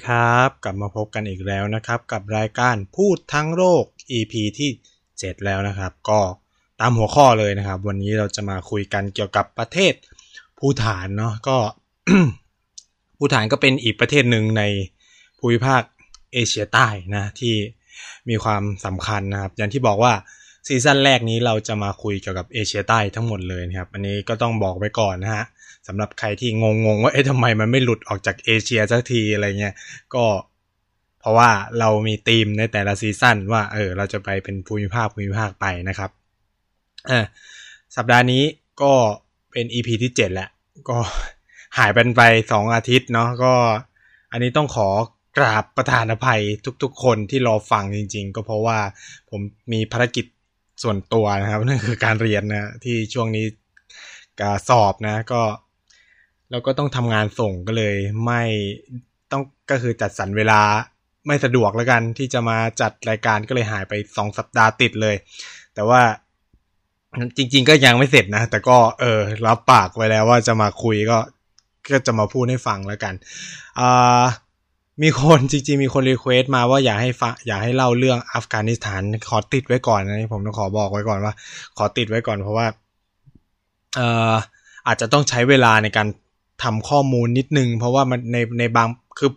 ดีครับ กลับมาพบกันอีกแล้วนะครับ กับรายการพูดทั้งโลก EP ที่ 7 แล้วนะครับ ก็ตามหัวข้อเลยนะครับ วันนี้เราจะมาคุยกันเกี่ยวกับประเทศภูฐานเนาะก็ภูฐานก็เป็นอีกประเทศหนึ่งในภูมิภาคเอเชียใต้นะที่มีความสำคัญนะครับ อย่างที่บอกว่า ซีซั่นแรกนี้เราจะมาคุยเกี่ยวกับเอเชียใต้ทั้งหมดเลยนะครับ อันนี้ก็ต้องบอกไว้ก่อนนะฮะสำหรับใครที่งงๆว่าเอ๊ะทำไมมันไม่หลุดออกจากเอเชียสักทีอะไรเงี้ยก็เพราะว่าเรามีธีมในแต่ละซีซั่นว่าเออเราจะไปเป็นภูมิภาคภูมิภาคไปนะครับอ่าสัปดาห์นี้ก็เป็น EP ที่7แหละ ก็หายไปไปสองอาทิตย์เนาะก็ อันนี้ต้องขอกราบประธานอภัยทุกๆ คนที่รอฟังจริง ๆ ก็เพราะว่าผมมีภารกิจ ส่วนตัวนะครับนั่นคือการเรียนนะที่ช่วงนี้กสอบนะ ก็แล้วก็ต้องทำงานส่งก็เลย ไม่ต้องก็คือจัดสรรเวลาไม่สะดวกแล้วกันที่จะมาจัดรายการก็เลยหายไปสองสัปดาห์ติดเลย แต่ว่าจริง ๆ ก็ยังไม่เสร็จนะ แต่ก็เออรับปากไว้แล้วว่าจะมาคุยก็ก็จะมาพูดให้ฟังแล้วกันอ่า มีคนจริงๆ มีคน request มาว่าอยากให้ฟังอยากให้เล่าเรื่องอัฟกานิสถาน ขอติดไว้ก่อนนะผมต้องขอบอกไว้ก่อนว่า ขอติดไว้ก่อนเพราะว่าเอ่ออาจจะต้องใช้เวลาในการทำข้อมูลนิดนึง เพราะว่ามันในในบางคือ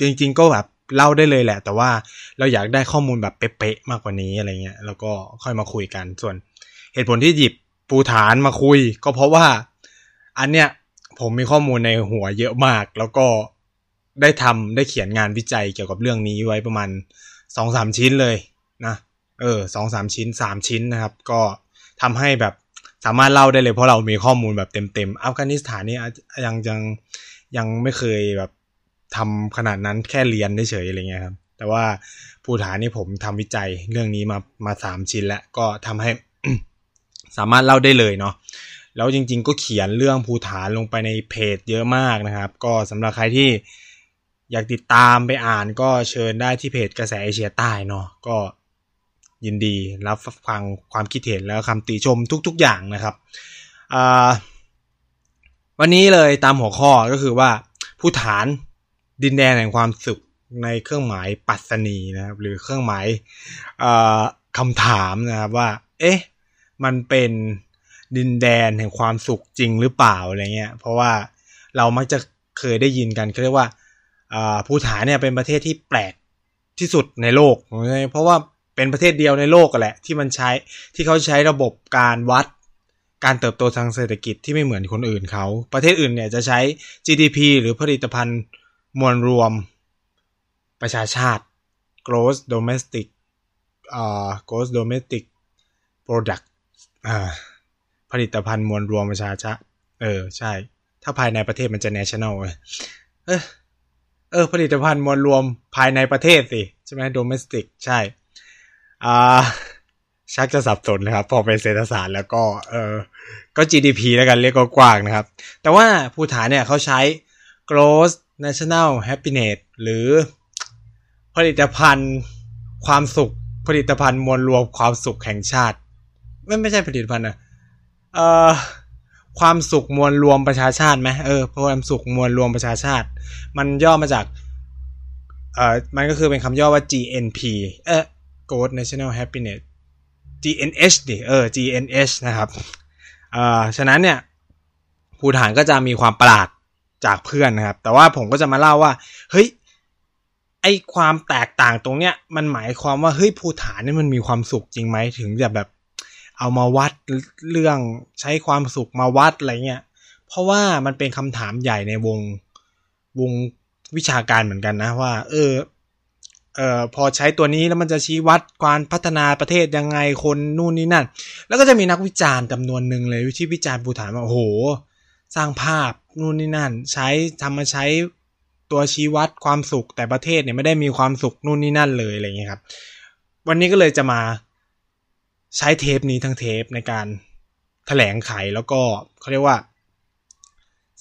จริง ๆ ก็แบบเล่าได้เลยแหละ แต่ว่าเราอยากได้ข้อมูลแบบเป๊ะๆมากกว่านี้อะไรเงี้ยแล้วก็ค่อยมาคุยกันส่วน เหตุผลที่หยิบปูฐานมาคุย ก็เพราะว่า อันเนี้ยผมมีข้อมูลในหัวเยอะมากแล้วก็ ได้ทำได้เขียนงานวิจัยเกี่ยวกับเรื่องนี้ไว้ประมาณสองสามชิ้นเลยนะ เออสองสามชิ้นสามชิ้นนะครับ ก็ทำให้แบบสามารถเล่าได้เลยเพราะเรามีข้อมูลแบบเต็มๆอัฟกานิสถานนี่ยังยังยังไม่เคยแบบทำขนาดนั้นแค่เรียนเฉยๆอะไรเงี้ยครับ แต่ว่าภูฐานนี่ผมทำวิจัยเรื่องนี้มามาสามชิ้นแล้วก็ทำให้สามารถเล่าได้เลยเนาะแล้วจริง ๆ ก็เขียนเรื่องภูฐานลงไปในเพจเยอะมากนะครับ ก็สำหรับใครที่ อยากติดตามไปอ่านก็เชิญได้ที่เพจกระแสเอเชียใต้เนาะก็ยินดีรับฟังความคิดเห็นแล้วคำติชมทุก ๆ อย่างนะครับ วันนี้เลยตามหัวข้อก็คือว่าผู้ฐานดินแดนแห่งความสุขในเครื่องหมายปัสนีนะครับ หรือเครื่องหมายคำถามนะครับว่า เอ๊ะ มันเป็นดินแดนแห่งความสุขจริงหรือเปล่าอะไรเงี้ย เพราะว่าเรามักจะเคยได้ยินกันเขาเรียกว่า ภูฐานเนี่ยเป็นประเทศที่แปลกที่สุดในโลก เพราะว่าเป็นประเทศเดียวในโลกกันแหละ ที่มันใช้ที่เขาใช้ระบบการวัดการเติบโตทางเศรษฐกิจที่ไม่เหมือนคนอื่นเขา ประเทศอื่นเนี่ยจะใช้ GDP หรือผลิตภัณฑ์มวลรวมประชาชาติ gross domestic อ่า gross domestic product อ่าผลิตภัณฑ์มวลรวมประชาชาติ เออ ใช่ ถ้าภายในประเทศมันจะ national เออ เออผลิตภัณฑ์มวลรวมภายในประเทศสิ ใช่ไหม domestic ใช่ อ่า ชักจะสับสนนะครับ พอเป็นเศรษฐศาสตร์แล้วก็ เออก็ GDP แล้วกันเรียกกว้างนะครับ แต่ว่าผู้ฐานเนี่ยเขาใช้ gross national happiness หรือผลิตภัณฑ์ความสุข ผลิตภัณฑ์มวลรวมความสุขแห่งชาติ ไม่ไม่ใช่ผลิตภัณฑ์นะเอ่อ ความสุขมวลรวมประชาชาติไหมเออความสุขมวลรวมประชาชาติ มันย่อมาจากเอ่อมันก็คือเป็นคำย่อว่า GNP เออ Growth National Happiness GNH ดิเออ GNH นะครับเอ่อฉะนั้นเนี่ยภูฐานก็จะมีความประหลาดจากเพื่อนนะครับ แต่ว่าผมก็จะมาเล่าว่า เฮ้ยไอความแตกต่างตรงเนี้ยมันหมายความว่าเฮ้ยภูฐานนี่มันมีความสุขจริงไหมถึงจะแบบ เอามาวัดเรื่องใช้ความสุขมาวัดอะไรเงี้ยเพราะว่ามันเป็นคำถามใหญ่ในวงวงวิชาการเหมือนกันนะว่า เออเอ่อพอใช้ตัวนี้แล้วมันจะชี้วัดการพัฒนาประเทศยังไงคนนู่นนี่นั่น แล้วก็จะมีนักวิจารณ์จำนวนหนึ่งเลยที่วิจารณ์ภูฐานว่าโอ้โห สร้างภาพนู่นนี่นั่น ใช้ทำมาใช้ตัวชี้วัดความสุขแต่ประเทศเนี่ยไม่ได้มีความสุขนู่นนี่นั่นเลยอะไรเงี้ยครับ วันนี้ก็เลยจะมา ใช้เทปนี้ทั้งเทปในการแถลงไขแล้วก็เขาเรียกว่า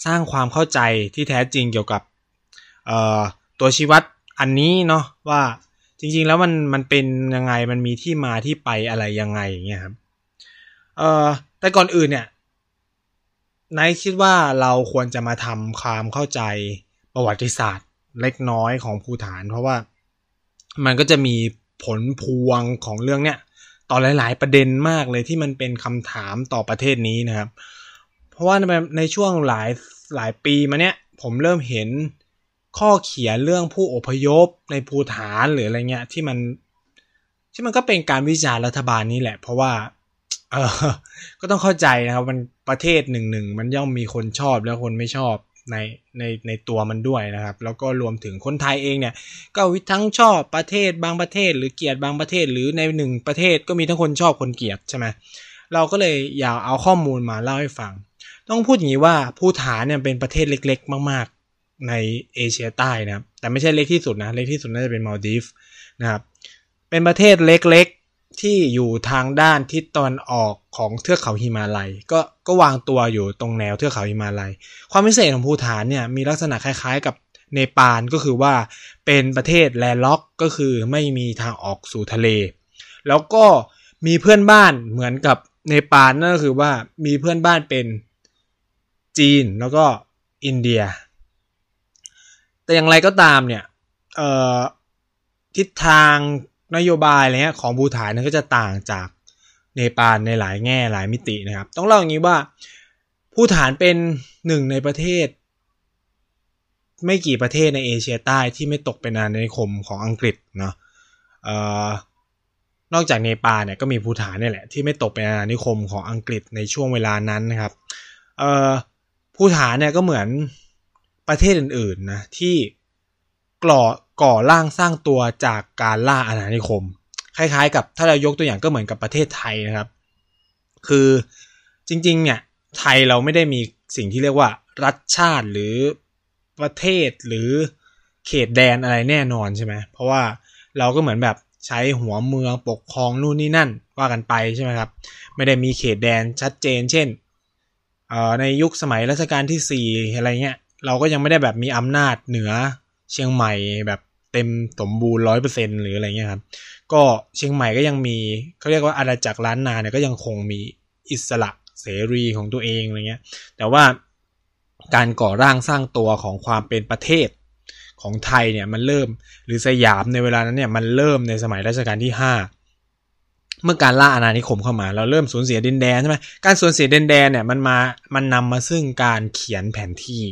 สร้างความเข้าใจที่แท้จริงเกี่ยวกับตัวชี้วัดอันนี้เนาะว่าจริงๆแล้วมันมันเป็นยังไงมันมีที่มาที่ไปอะไรยังไงอย่างเงี้ยครับเอ่อแต่ก่อนอื่นเนี่ยนายคิดว่าเราควรจะมาทำความเข้าใจประวัติศาสตร์เล็กน้อยของภูฐาน เพราะว่ามันก็จะมีผลพวงของเรื่องเนี้ย ต่อหลาย ๆ ประเด็นมากเลยที่มันเป็นคำถามต่อประเทศนี้นะครับ เพราะว่าในในช่วงหลายหลายปีมาเนี้ยผมเริ่มเห็นข้อเขียนเรื่องผู้อพยพในภูฐานหรืออะไรเงี้ยที่มันที่มันก็เป็นการวิจารณ์รัฐบาลนี้แหละ เพราะว่าเออก็ต้องเข้าใจนะครับมันประเทศหนึ่งหนึ่งมันย่อมมีคนชอบแล้วคนไม่ชอบ ในในในตัวมันด้วยนะครับ แล้วก็รวมถึงคนไทยเองเนี่ย ก็วิทั้งชอบประเทศบางประเทศ หรือเกลียดบางประเทศ หรือในหนึ่งประเทศก็มีทั้งคนชอบคนเกลียดใช่ไหมเราก็เลยอยากเอาข้อมูลมาเล่าให้ฟัง ต้องพูดอย่างนี้ว่าภูฐานเนี่ยเป็นประเทศเล็ก ๆ มาก ๆ ในเอเชียใต้นะครับแต่ไม่ใช่เล็กที่สุดนะเล็กที่สุดน่าจะเป็นมาลดีฟนะครับเป็นประเทศเล็ก ที่อยู่ทางด้านทิศตะวันออกของเทือกเขาหิมาลัย ก็ก็วางตัวอยู่ตรงแนวเทือกเขาหิมาลัย ความพิเศษของภูฐานเนี่ยมีลักษณะคล้าย ๆ กับเนปาลก็คือว่าเป็นประเทศแลนด์ล็อกก็คือไม่มีทางออกสู่ทะเล แล้วก็มีเพื่อนบ้านเหมือนกับเนปาลนั่นก็คือว่ามีเพื่อนบ้านเป็นจีนแล้วก็อินเดีย แต่อย่างไรก็ตามเนี่ยทิศทาง นโยบายอะไรเงี้ยของบูฐานนั้นก็จะต่างจากเนปาลในหลายแง่หลายมิตินะครับ ต้องเล่าอย่างนี้ว่าภูฐานเป็นหนึ่งในประเทศ ไม่กี่ประเทศในเอเชียใต้ที่ไม่ตกเป็นอาณานิคมของอังกฤษเนาะออนอกจากเนปาลเนี่ยก็มีภูฐานนี่แหละที่ไม่ตกเป็นอาณานิคมของอังกฤษในช่วงเวลานั้นนะครับภูฐานเนี่ยก็เหมือนประเทศอื่นๆนะที่ก่อ ก่อร่างสร้างตัวจากการล่าอาณานิคม คล้ายๆ กับถ้าเรายกตัวอย่างก็เหมือนกับประเทศไทยนะครับ คือจริงๆเนี่ยไทยเราไม่ได้มีสิ่งที่เรียกว่า รัฐชาติหรือประเทศหรือเขตแดนอะไรแน่นอนใช่ไหมเพราะว่าเราก็เหมือนแบบใช้หัวเมืองปกครองนู่นนี่นั่นว่ากันไปใช่ไหมครับ ไม่ได้มีเขตแดนชัดเจน เช่นในยุคสมัยรัชกาลที่ 4 อะไรเงี้ยเราก็ยังไม่ได้แบบมีอำนาจเหนือเชียงใหม่แบบ เต็มสมบูรณ์ร้อยเปอร์เซ็นหรืออะไรเงี้ยครับ ก็เชียงใหม่ก็ยังมีเขาเรียกว่าอาณาจักรล้านนาเนี่ยก็ยังคงมีอิสระเสรีของตัวเองอะไรเงี้ย แต่ว่าการก่อร่างสร้างตัวของความเป็นประเทศของไทยเนี่ยมันเริ่มหรือสยามในเวลานั้นเนี่ยมันเริ่มในสมัยรัชกาลที่ห้าเมื่อการล่าอาณานิคมเข้ามาเราเริ่มสูญเสียดินแดนใช่ไหมการสูญเสียดินแดนเนี่ยมันมามันนำมาซึ่งการเขียนแผนที่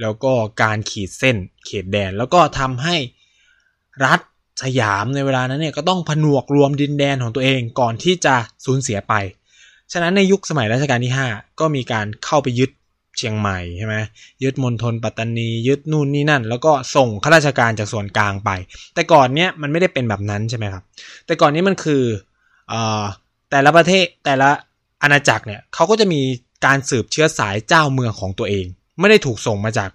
แล้วก็การขีดเส้นเขตแดน แล้วก็ทำให้ รัฐสยามในเวลานั้นเนี่ยก็ต้องผนวกรวมดินแดนของตัวเองก่อนที่จะสูญเสียไป ฉะนั้นในยุคสมัยรัชกาลที่ 5 ก็มีการเข้าไปยึดเชียงใหม่ใช่ไหมยึดมณฑลปัตตานียึดนู่นนี่นั่น แล้วก็ส่งข้าราชการจากส่วนกลางไป แต่ก่อนเนี้ยมันไม่ได้เป็นแบบนั้นใช่ไหมครับ แต่ก่อนนี้มันคืออแต่ละประเทศแต่ละอาณาจักรเนี่ยเขาก็จะมีการสืบเชื้อสายเจ้าเมืองของตัวเอง ไม่ได้ถูกส่งมาจาก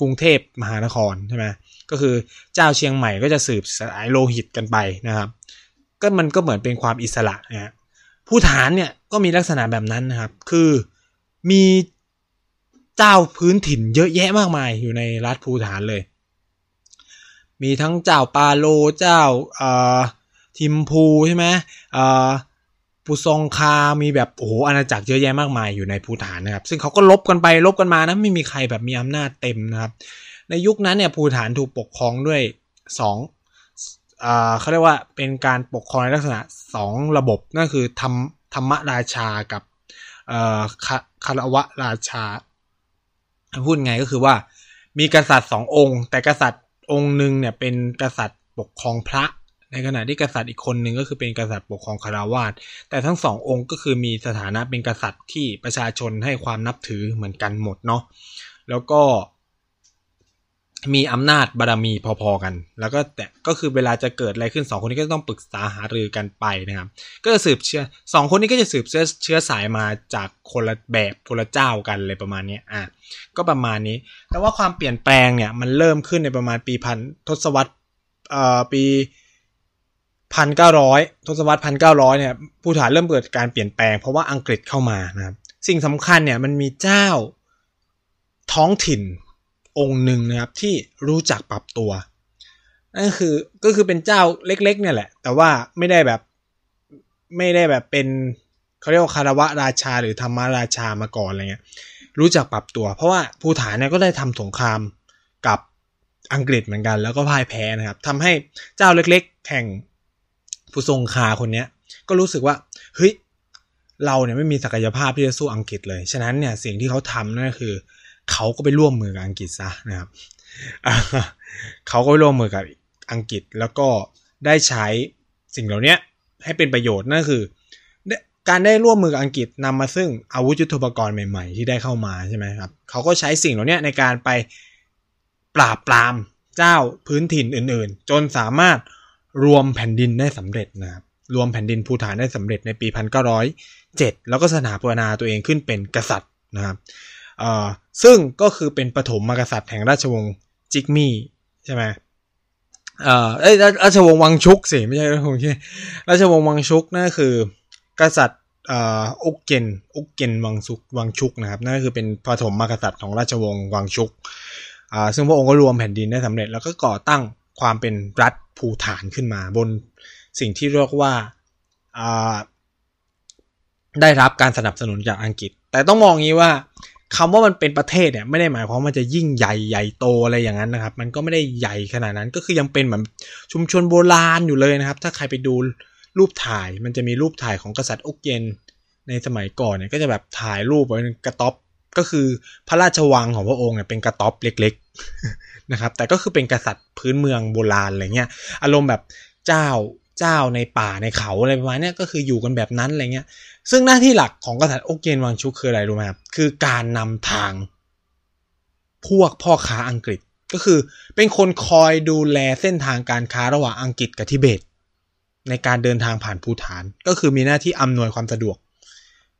กรุงเทพมหานครใช่ไหมก็คือเจ้าเชียงใหม่ก็จะสืบสายโลหิตกันไปนะครับ ก็มันก็เหมือนเป็นความอิสระนะฮะผู้ฐานเนี่ยก็มีลักษณะแบบนั้นนะครับ คือมีเจ้าพื้นถิ่นเยอะแยะมากมายอยู่ในรัฐภูฐานเลย มีทั้งเจ้าปาโลเจ้าทิมพูใช่ไหม ปุซองคา มีแบบโอ้โหอาณาจักรเยอะแยะมากมายอยู่ในภูฐานนะครับ ซึ่งเขาก็ลบกันไปลบกันมานะไม่มีใครแบบมีอำนาจเต็มนะครับ ในยุคนั้นเนี่ยภูฐานถูกปกครองด้วยสองเขาเรียกว่าเป็นการปกครองในลักษณะสองระบบนั่นคือธรรมธรรมราชากับคารวะราชาพูดไงก็คือว่ามีกษัตริย์สององค์ แต่กษัตริย์องค์หนึ่งเนี่ยเป็นกษัตริย์ปกครองพระ ในขณะที่กษัตริย์อีกคนหนึ่งก็คือเป็นกษัตริย์ปกครองคารวาสแต่ทั้งสององค์ก็คือมีสถานะเป็นกษัตริย์ที่ประชาชนให้ความนับถือเหมือนกันหมดเนาะแล้วก็มีอำนาจบารมีพอๆกัน แล้วก็แต่ก็คือเวลาจะเกิดอะไรขึ้นสองคนนี้ก็ต้องปรึกษาหารือกันไปนะครับ ก็จะสืบเชื้อสองคนนี้ก็จะสืบเชื้อเชื้อสายมาจากคนละแบบคนละเจ้ากันเลยประมาณนี้อะก็ประมาณนี้ แต่ว่าความเปลี่ยนแปลงเนี่ยมันเริ่มขึ้นในประมาณปีพันทศวรรษเอ่อปี พันเก้าร้อยทศวรรษพันเก้าร้อยเนี่ยผู้ฐานเริ่มเกิดการเปลี่ยนแปลงเพราะว่าอังกฤษเข้ามานะครับสิ่งสำคัญเนี่ยมันมีเจ้าท้องถิ่นองค์หนึ่งนะครับที่รู้จักปรับตัวนั่นคือก็คือเป็นเจ้าเล็กๆเนี่ยแหละ แต่ว่าไม่ได้แบบไม่ได้แบบเป็นเขาเรียกว่าคารวะราชาหรือธรรมราชามาก่อนอะไรเงี้ยรู้จักปรับตัว เพราะว่าภูฐานเนี่ยก็ได้ทำสงครามกับอังกฤษเหมือนกัน แล้วก็พ่ายแพ้นะครับทำให้เจ้าเล็ก ๆแข่ง ผู้ทรงคาคนเนี้ย ก็รู้สึกว่าเฮ้ยเราเนี่ยไม่มีศักยภาพที่จะสู้อังกฤษเลย ฉะนั้นเนี่ยสิ่งที่เขาทำนั่นก็คือ เขาก็ไปร่วมมือกับอังกฤษซะนะครับเขาก็ไปร่วมมือกับอังกฤษแล้วก็ได้ใช้สิ่งเหล่านี้ให้เป็นประโยชน์นั่นคือการได้ร่วมมือกับอังกฤษนำมาซึ่งอาวุธยุทโธปกรณ์ใหม่ๆ ที่ได้เข้ามาใช่ไหมครับเขาก็ใช้สิ่งเหล่านี้ในการไปปราบปรามเจ้าพื้นถิ่นอื่นๆ จนสามารถ รวมแผ่นดินได้สำเร็จนะครับรวมแผ่นดินภูฐานได้สำเร็จในปี 1907 แล้วก็สถาปนาตัวเองขึ้นเป็นกษัตริย์นะครับซึ่งก็คือเป็นปฐมมกษัตริย์แห่งราชวงศ์จิกมี่ใช่ไหมเอ่อราชวงศ์วังชุกสิไม่ใช่ราชวงศ์ที่ราชวงศ์วังชุกนั่นคือกษัตริย์เอ่อุกเกนอุกเกนวังชุกวังชุกนะครับนั่นคือเป็นปฐมมกษัตริย์ของราชวงศ์วังชุกอ่าซึ่งพระองค์ก็รวมแผ่นดินได้สำเร็จแล้วก็ก่อตั้ง ความเป็นรัฐภูฐานขึ้นมา บนสิ่งที่เรียกว่าาได้รับการสนับสนุนจากอังกฤษ แต่ต้องมองงี้ว่าคำว่ามันเป็นประเทศเนี่ยไม่ได้หมายความว่ามันจะยิ่งใหญ่ใหญ่โตอะไรอย่างนั้นนะครับ มันก็ไม่ได้ใหญ่ขนาดนั้น ก็คือยังเป็นเหมือนชุมชนโบราณอยู่เลยนะครับ ถ้าใครไปดูรูปถ่ายมันจะมีรูปถ่ายของกษัตริย์อุกเยนในสมัยก่อนเนี่ยก็จะแบบถ่ายรูปไว้กระต๊อบก็คือพระราชวังของพระองค์เนี่ยเป็นกระต๊อบเล็กๆ นะครับ แต่ก็คือเป็นกษัตริย์พื้นเมืองโบราณอะไรเงี้ยอารมณ์แบบเจ้าเจ้าในป่าในเขาอะไรประมาณนี้ก็คืออยู่กันแบบนั้นอะไรเงี้ย ซึ่งหน้าที่หลักของกษัตริย์โอเกนวังชุกคืออะไรรู้ไหมครับคือการนำทางพวกพ่อค้าอังกฤษก็คือเป็นคนคอยดูแลเส้นทางการค้าระหว่างอังกฤษกับทิเบต ในการเดินทางผ่านภูฐาน ก็คือมีหน้าที่อำนวยความสะดวก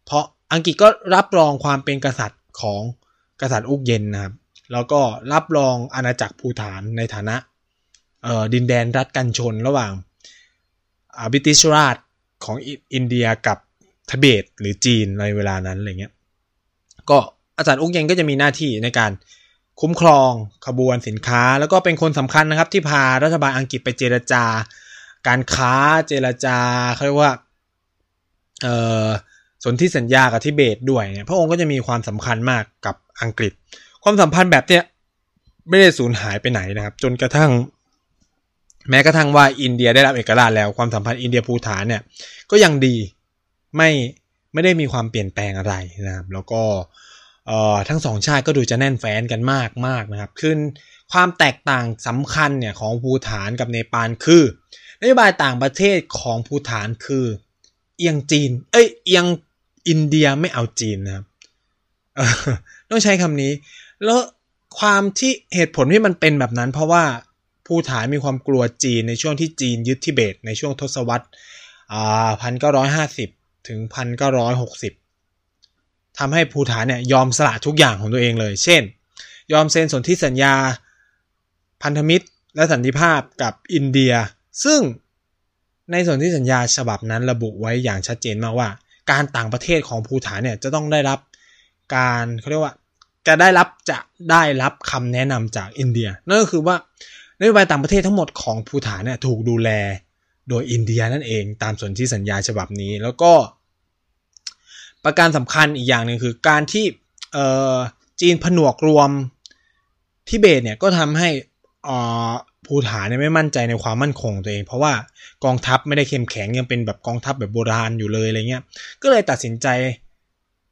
เพราะอังกฤษก็รับรองความเป็นกษัตริย์ของกษัตริย์อุกเย็นนะครับ แล้วก็รับรองอาณาจักรภูฐานในฐานะดินแดนรัฐกันชนระหว่างบิติชราชของอินเดียกับทเบตหรือจีนในเวลานั้นอะไรเงี้ยก็อาจารย์อุกเยนก็จะมีหน้าที่ในการคุ้มครองขบวนสินค้า แล้วก็เป็นคนสำคัญนะครับ ที่พารัฐบาลอังกฤษไปเจรจาการค้าเจรจาเขาเรียกว่าเอ่อสนธิสัญญากับทิเบตด้วยเนี่ยพระองค์ก็จะมีความสำคัญมากกับอังกฤษ ความสัมพันธ์แบบเนี้ยไม่ได้สูญหายไปไหนนะครับ จนกระทั่ง แม้กระทั่งว่าอินเดียได้รับเอกราชแล้วความสัมพันธ์อินเดียภูฐานเนี่ยก็ยังดีไม่ไม่ได้มีความเปลี่ยนแปลงอะไรนะครับ แล้วก็เอ่อทั้งสองชาติก็ดูจะแน่นแฟ้นกันมากมากนะครับคือความแตกต่างสำคัญเนี่ยของภูฐานกับเนปาลคือนโยบายต่างประเทศของภูฐานคือ เอียงจีน เอ้ยเอียงอินเดียไม่เอาจีนนะครับต้องใช้คำนี้ แล้วความที่เหตุผลที่มันเป็นแบบนั้น เพราะว่าภูฐานมีความกลัวจีนในช่วงที่จีนยึดทิเบตในช่วงทศวรรษพันเก้าร้อยห้าสิบถึงพันเก้าร้อยหกสิบทำให้ภูฐานเนี่ยยอมสละทุกอย่างของตัวเองเลย เช่น ยอมเซ็นสนธิสัญญา พันธมิตร และสันติภาพกับอินเดีย ซึ่งในสนธิสัญญาฉบับนั้นระบุไว้อย่างชัดเจนมากว่า การต่างประเทศของภูฐานเนี่ยจะต้องได้รับการเขาเรียกว่า จะได้รับจะได้รับคำแนะนำจากอินเดีย นั่นก็คือว่านโยบายต่างประเทศทั้งหมดของภูฐานเนี่ยถูกดูแลโดยอินเดียนั่นเองตามส่วนที่สัญญาฉบับนี้ แล้วก็ ประการสำคัญอีกอย่างหนึ่งคือการที่จีนผนวกรวมทิเบตเนี่ยก็ทำให้ภูฐานเนี่ยไม่มั่นใจในความมั่นคงตัวเอง เพราะว่ากองทัพไม่ได้เข้มแข็งยังเป็นแบบกองทัพแบบโบราณอยู่เลยอะไรเงี้ย ก็เลยตัดสินใจ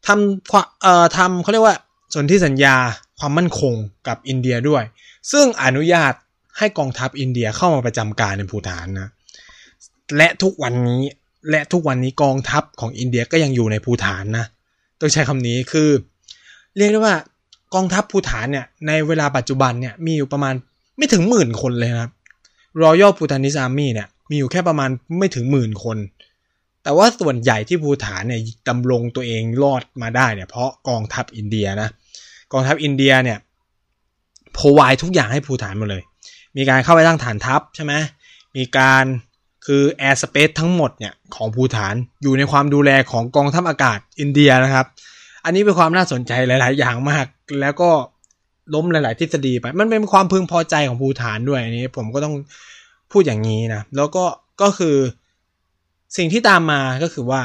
ทำเอ่อทำเขาเรียกว่า สนที่สัญญาความมั่นคงกับอินเดียด้วย ซึ่งอนุญาตให้กองทัพอินเดียเข้ามาประจำการในภูฐานนะและทุกวันนี้และทุกวันนี้กองทัพของอินเดียก็ยังอยู่ในภูฐานนะต้องใช้คำนี้คือ เรียกได้ว่ากองทัพภูฐานเนี่ยในเวลาปัจจุบันเนี่ยมีอยู่ประมาณไม่ถึงหมื่นคนเลยนะครับ Royal Bhutanese Army เนี่ยมีอยู่แค่ประมาณไม่ถึงหมื่นคน แต่ว่าส่วนใหญ่ที่ภูฐานเนี่ยดำรงตัวเองรอดมาได้เนี่ยเพราะกองทัพอินเดียนะกองทัพอินเดียเนี่ยพวายทุกอย่างให้ภูฐานหมดเลย มีการเข้าไปตั้งฐานทัพใช่ไหมมีการคือแอร์สเปซทั้งหมดเนี่ยของภูฐานอยู่ในความดูแลของกองทัพอากาศอินเดียนะครับ อันนี้เป็นความน่าสนใจหลาย ๆ อย่างมาก แล้วก็ล้มหลาย ๆ ทฤษฎีไป มันเป็นความพึงพอใจของภูฐานด้วยอันนี้ ผมก็ต้องพูดอย่างนี้นะ แล้วก็ก็คือ สิ่งที่ตามมาก็คือว่า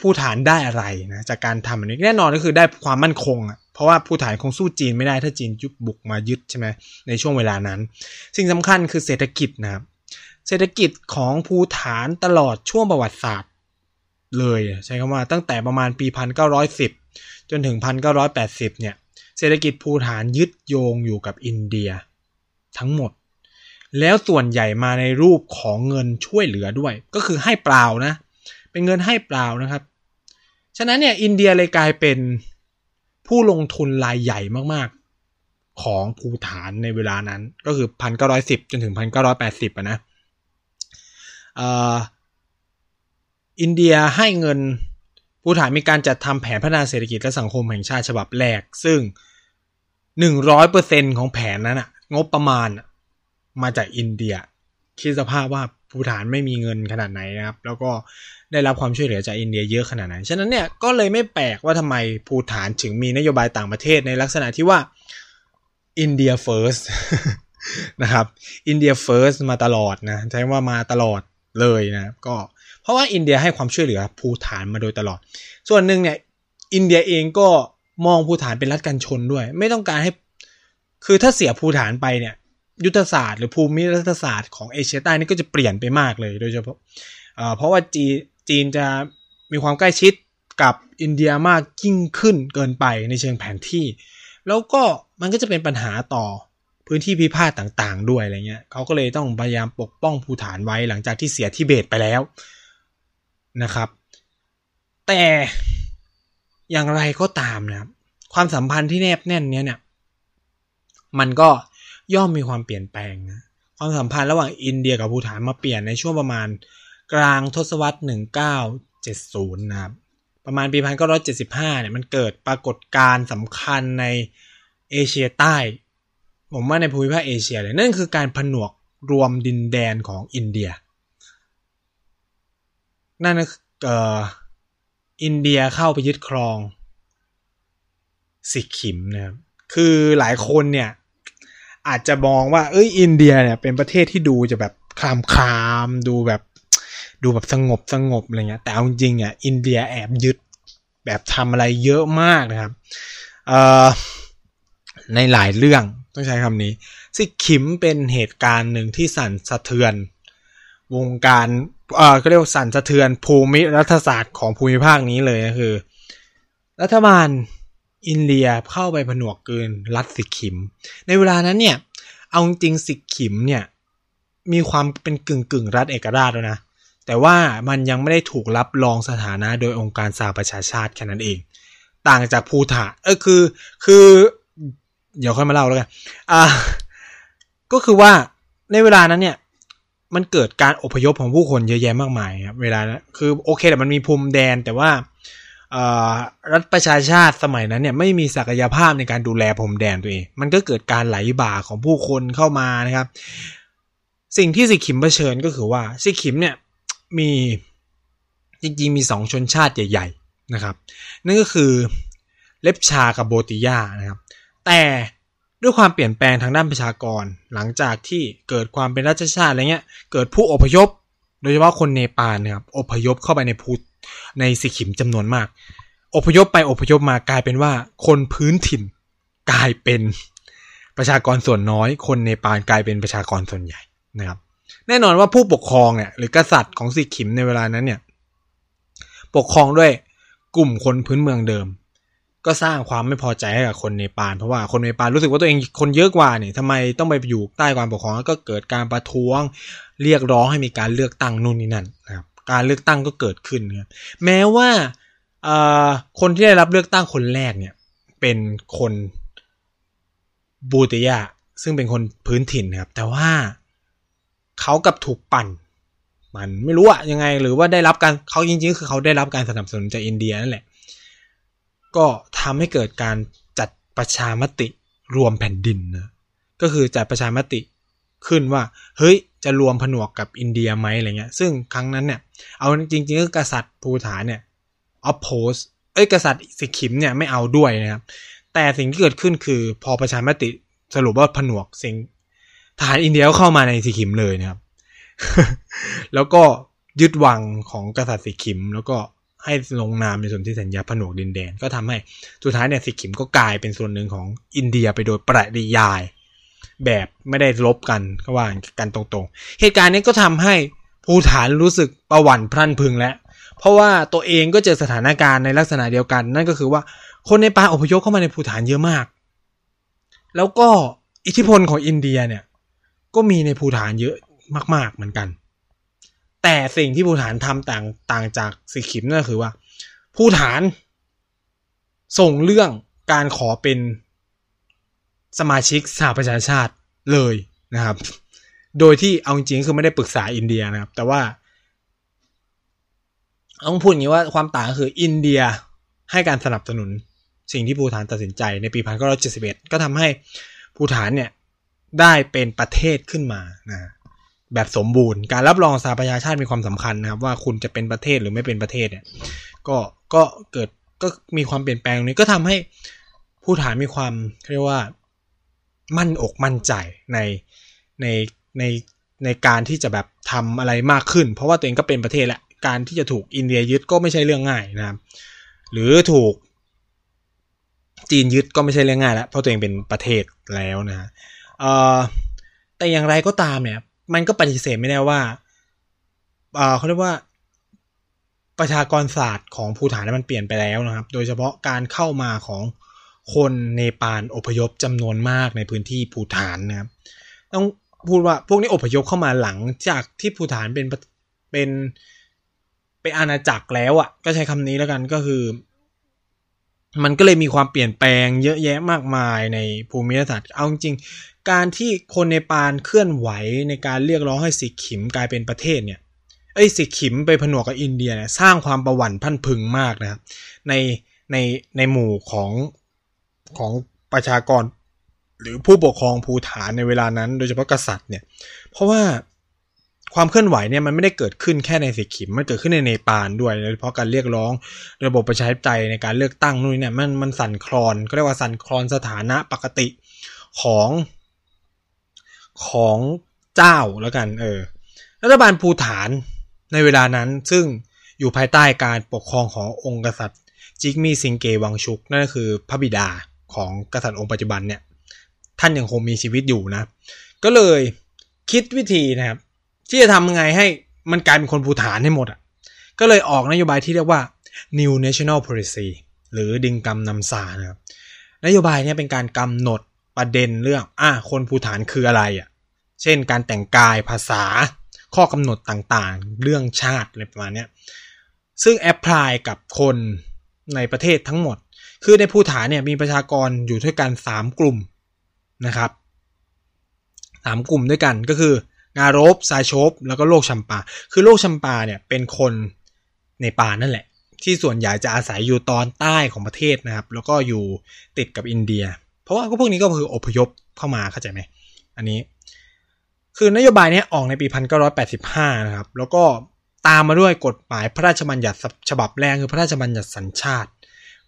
ภูฐานได้อะไรนะจากการทำอันนี้แน่นอนก็คือได้ความมั่นคงอะเพราะว่าภูฐานคงสู้จีนไม่ได้ถ้าจีนยุบบุกมายึดใช่ไหมในช่วงเวลานั้น สิ่งสำคัญคือเศรษฐกิจนะครับเศรษฐกิจของภูฐานตลอดช่วงประวัติศาสตร์เลยใช้คำว่าตั้งแต่ประมาณปี 1910 จนถึง 1980 เนี่ยเศรษฐกิจภูฐานยึดโยงอยู่กับอินเดียทั้งหมด แล้วส่วนใหญ่มาในรูปของเงินช่วยเหลือด้วย ก็คือให้เปล่านะ เป็นเงินให้เปล่านะครับ ฉะนั้นเนี่ยอินเดียเลยกลายเป็นผู้ลงทุนรายใหญ่มากๆ ของภูฐานในเวลานั้น ก็คือ 1910 จนถึง 1980อะนะอินเดียให้เงินภูฐานมีการจัดทำแผนพัฒนาเศรษฐกิจและสังคมแห่งชาติฉบับแรก ซึ่งหนึ่งร้อยเปอร์เซ็นต์ของแผนนั้นอะงบประมาณ มาจากอินเดีย คิดสภาพว่าภูฐานไม่มีเงินขนาดไหนนะครับ แล้วก็ได้รับความช่วยเหลือจากอินเดียเยอะขนาดไหนฉะนั้นเนี่ยก็เลยไม่แปลกว่าทำไมภูฐานถึงมีนโยบายต่างประเทศในลักษณะที่ว่า India First นะครับอินเดีย first มาตลอดนะใช้ว่ามาตลอดเลยนะก็เพราะว่าอินเดียให้ความช่วยเหลือภูฐานมาโดยตลอด ส่วนหนึ่งเนี่ยอินเดียเองก็มองภูฐานเป็นรัฐกันชนด้วย ไม่ต้องการให้คือถ้าเสียภูฐานไปเนี่ย ยุทธศาสตร์หรือภูมิรัฐศาสตร์ของเอเชียใต้นี่ก็จะเปลี่ยนไปมากเลยโดยเฉพาะเพราะว่าจีจีนจะมีความใกล้ชิดกับอินเดียมากยิ่งขึ้นเกินไปในเชิงแผนที่ แล้วก็มันก็จะเป็นปัญหาต่อพื้นที่พิพาทต่างๆ ด้วยอะไรเงี้ยเขาก็เลยต้องพยายามปกป้องภูฐานไว้หลังจากที่เสียทิเบตไปแล้วนะครับ แต่อย่างไรก็ตามนะครับความสัมพันธ์ที่แนบแน่นเนี้ยเนี่ยมันก็ ย่อมมีความเปลี่ยนแปลงนะความสัมพันธ์ระหว่างอินเดียกับภูฐานมาเปลี่ยนในช่วงประมาณกลางทศวรรษ 1970 นะครับ ประมาณปี 1975 เนี่ยมันเกิดปรากฏการณ์สำคัญในเอเชียใต้ ผมว่าในภูมิภาคเอเชียเลย นั่นคือการผนวกรวมดินแดนของอินเดีย นั่นเอ่ออินเดียเข้าไปยึดครองสิขิมนะครับ คือหลายคนเนี่ย อาจจะมองว่า เอ้ยอินเดียเนี่ยเป็นประเทศที่ดูจะแบบคลามคลามดูแบบดูแบบสงบสงบอะไรเงี้ยแต่เอาจริงอะอินเดียแอบยึดแบบทำอะไรเยอะมากนะครับในหลายเรื่องต้องใช้คำนี้ซิคิมเป็นเหตุการณ์หนึ่งที่สั่นสะเทือน วงการเอ่อก็เรียกว่าสั่นสะเทือนภูมิรัฐศาสตร์ของภูมิภาคนี้เลยก็คือ รัฐบาล อินเดียเข้าไปผนวกเกินรัฐสิกิม ในเวลานั้นเนี่ย เอาจริงสิกิมเนี่ย มีความเป็นกึ่งกึ่งรัฐเอกราชแล้วนะ แต่ว่ามันยังไม่ได้ถูกรับรองสถานะโดยองค์การสหประชาชาติแค่นั้นเอง ต่างจากภูฐานเออคือ คือ เดี๋ยวค่อยมาเล่าแล้วกันอ่าก็คือว่าในเวลานั้นเนี่ยมันเกิดการอพยพของผู้คนเยอะแยะมากมายครับเวลานะคือโอเคแต่มันมีภูมิแดนแต่ว่า รัฐประชาชาติสมัยนั้นเนี่ยไม่มีศักยภาพในการดูแลพรมแดนตัวเอง มันก็เกิดการไหลบ่าของผู้คนเข้ามานะครับ สิ่งที่สิขิมเผชิญก็คือว่าสิขิมเนี่ยมีจริงๆมีสองชนชาติใหญ่ ๆนะครับ นั่นก็คือเลปชากับโบติยานะครับ แต่ด้วยความเปลี่ยนแปลงทางด้านประชากร หลังจากที่เกิดความเป็นรัชชาติอะไรเงี้ย เกิดผู้อพยพ โดยเฉพาะคนเนปาลนะครับอพยพเข้าไปในพู ในสิขิมจำนวนมาก อพยพไปอพยพมากลายเป็นว่า คนพื้นถิ่นกลายเป็นประชากรส่วนน้อย คนเนปาลกลายเป็นประชากรส่วนใหญ่นะครับ แน่นอนว่าผู้ปกครองเนี่ยหรือกษัตริย์ของสิขิมในเวลานั้นเนี่ยปกครองด้วยกลุ่มคนพื้นเมืองเดิม ก็สร้างความไม่พอใจให้กับคนเนปาลเพราะว่าคนเนปาลรู้สึกว่าตัวเองคนเยอะกว่าเนี่ยทำไมต้องไปอยู่ใต้ความปกครองแล้วก็เกิดการประท้วงเรียกร้องให้มีการเลือกตั้งนู่นนี่นั่นนะครับ การเลือกตั้งก็เกิดขึ้นครับแม้ว่าคนที่ได้รับเลือกตั้งคนแรกเนี่ย เป็นคนบูติยาซึ่งเป็นคนพื้นถิ่นครับ แต่ว่าเขากับถูกปั่น มันไม่รู้อะยังไง หรือว่าได้รับการเขาจริงๆ คือเขาได้รับการสนับสนุนจากอินเดียนั่นแหละ ก็ทำให้เกิดการจัดประชามติรวมแผ่นดินนะก็คือจัดประชามติขึ้นว่า เฮ้ย จะรวมผนวกกับอินเดียไหมอะไรเงี้ย ซึ่งครั้งนั้นเนี่ย เอาจริงๆก็กษัตริย์ภูฐานเนี่ย oppose เอ้ยกษัตริย์สิขิมเนี่ยไม่เอาด้วยนะครับ แต่สิ่งที่เกิดขึ้นคือพอประชามติสรุปว่าผนวกสิ่งทหารอินเดียเข้ามาในสิขิมเลยนะครับ แล้วก็ยึดวังของกษัตริย์สิขิม แล้วก็ให้ลงนามในส่วนที่สัญญาผนวกดินแดน ก็ทำให้สุดท้ายเนี่ยสิขิมก็กลายเป็นส่วนหนึ่งของอินเดียไปโดยปริยาย แบบไม่ได้ลบกันก็ว่ากันตรงๆ เหตุการณ์นี้ก็ทำให้ภูฐานรู้สึกประหวั่นพรั่นพึงแล้ว เพราะว่าตัวเองก็เจอสถานการณ์ในลักษณะเดียวกัน นั่นก็คือว่าคนในปาอพยพเข้ามาในภูฐานเยอะมาก แล้วก็อิทธิพลของอินเดียเนี่ย ก็มีในภูฐานเยอะมาก ๆเหมือนกัน แต่สิ่งที่ภูฐานทำต่างต่างจากสิขิมนั่นคือว่าภูฐานส่งเรื่องการขอเป็น สมาชิกสหประชาชาติเลยนะครับ โดยที่เอาจริงคือไม่ได้ปรึกษาอินเดียนะครับ แต่ว่าต้องพูดอย่างนี้ว่าความต่างก็คืออินเดียให้การสนับสนุนสิ่งที่ภูฐานตัดสินใจในปีพันเก้าร้อยเจ็ดสิบเอ็ดก็ทำให้ภูฐานเนี่ยได้เป็นประเทศขึ้นมานะแบบสมบูรณ์ การรับรองสหประชาชาติมีความสำคัญนะครับ ว่าคุณจะเป็นประเทศหรือไม่เป็นประเทศเนี่ย ก็ก็เกิดก็มีความเปลี่ยนแปลงนี้ก็ทำให้ภูฐานมีความเรียกว่า มั่นอกมั่นใจในในในในการที่จะแบบทำอะไรมากขึ้น เพราะว่าตัวเองก็เป็นประเทศแหละการที่จะถูกอินเดียยึดก็ไม่ใช่เรื่องง่ายนะครับ หรือถูกจีนยึดก็ไม่ใช่เรื่องง่ายแล้วเพราะตัวเองเป็นประเทศแล้วนะเออแต่อย่างไรก็ตามเนี่ย มันก็ปฏิเสธไม่ได้ว่าเออเขาเรียกว่าประชากรศาสตร์ของภูฐานมันเปลี่ยนไปแล้วนะครับ โดยเฉพาะการเข้ามาของ คนเนปาลอพยพจำนวนมากในพื้นที่ภูฐานนะครับต้องพูดว่าพวกนี้อพยพเข้ามาหลังจากที่ภูฐานเป็นเป็นเป็นอาณาจักรแล้วอะ่ะ ก็ใช้คำนี้แล้วกันก็คือ มันก็เลยมีความเปลี่ยนแปลงเยอะแยะมากมายในภูมิศาสตร์เอาจริงการที่คนในปานเคลื่อนไหวในการเรียกร้องให้สิขิมกลายเป็นประเทศเนี่ยไอ้สิขิมไปผนวกกับอินเดียเนี่ยสร้างความประหวัติพันพึงมากนะครับในในในหมู่ของ ของประชากร หรือผู้ปกครองภูฐานในเวลานั้น โดยเฉพาะกษัตริย์เนี่ย เพราะว่าความเคลื่อนไหวเนี่ยมันไม่ได้เกิดขึ้นแค่ในสิขิมมันเกิดขึ้นในเนปาลด้วยโดยเฉพาะการเรียกร้อง ระบบประชาธิปไตยในการเลือกตั้งนู่นเนี่ยมันมันสั่นคลอนก็เรียกว่าสั่นคลอนสถานะปกติของของเจ้าแล้วกันเออรัฐบาลภูฐานในเวลานั้นซึ่งอยู่ภายใต้การปกครองขององค์กษัตริย์ จิกมีซิงเกวังชุกนั่นก็คือพระบิดา ของกษัตริย์องค์ปัจจุบันเนี่ยท่านยังคงมีชีวิตอยู่นะ ก็เลยคิดวิธีนะครับ ที่จะทำไงให้มันกลายเป็นคนภูฐานให้หมดอะก็เลยออกนโยบายที่เรียกว่า New National Policy หรือดิงกำนำสานะครับนโยบายนี้เป็นการกำหนดประเด็นเรื่องอะคนภูฐานคืออะไรอะเช่นการแต่งกายภาษาข้อกำหนดต่างๆ เรื่องชาติอะไรประมาณนี้ซึ่งแอพพลายกับคนในประเทศทั้งหมด คือในภูฐานเนี่ยมีประชากรอยู่ด้วยกัน3กลุ่มนะครับสามกลุ่มด้วยกันก็คืองารบซาโชบแล้วก็โลกชัมปา คือโลกชัมปาเนี่ยเป็นคนในป่านั่นแหละ ที่ส่วนใหญ่จะอาศัยอยู่ตอนใต้ของประเทศนะครับ แล้วก็อยู่ติดกับอินเดีย เพราะว่าพวกนี้ก็คืออพยพเข้ามาเข้าใจไหมอันนี้ คือนโยบายนี้ออกในปี 1985 นะครับ แล้วก็ตามมาด้วยกฎหมายพระราชบัญญัติฉบับแรกคือพระราชบัญญัติสัญชาติ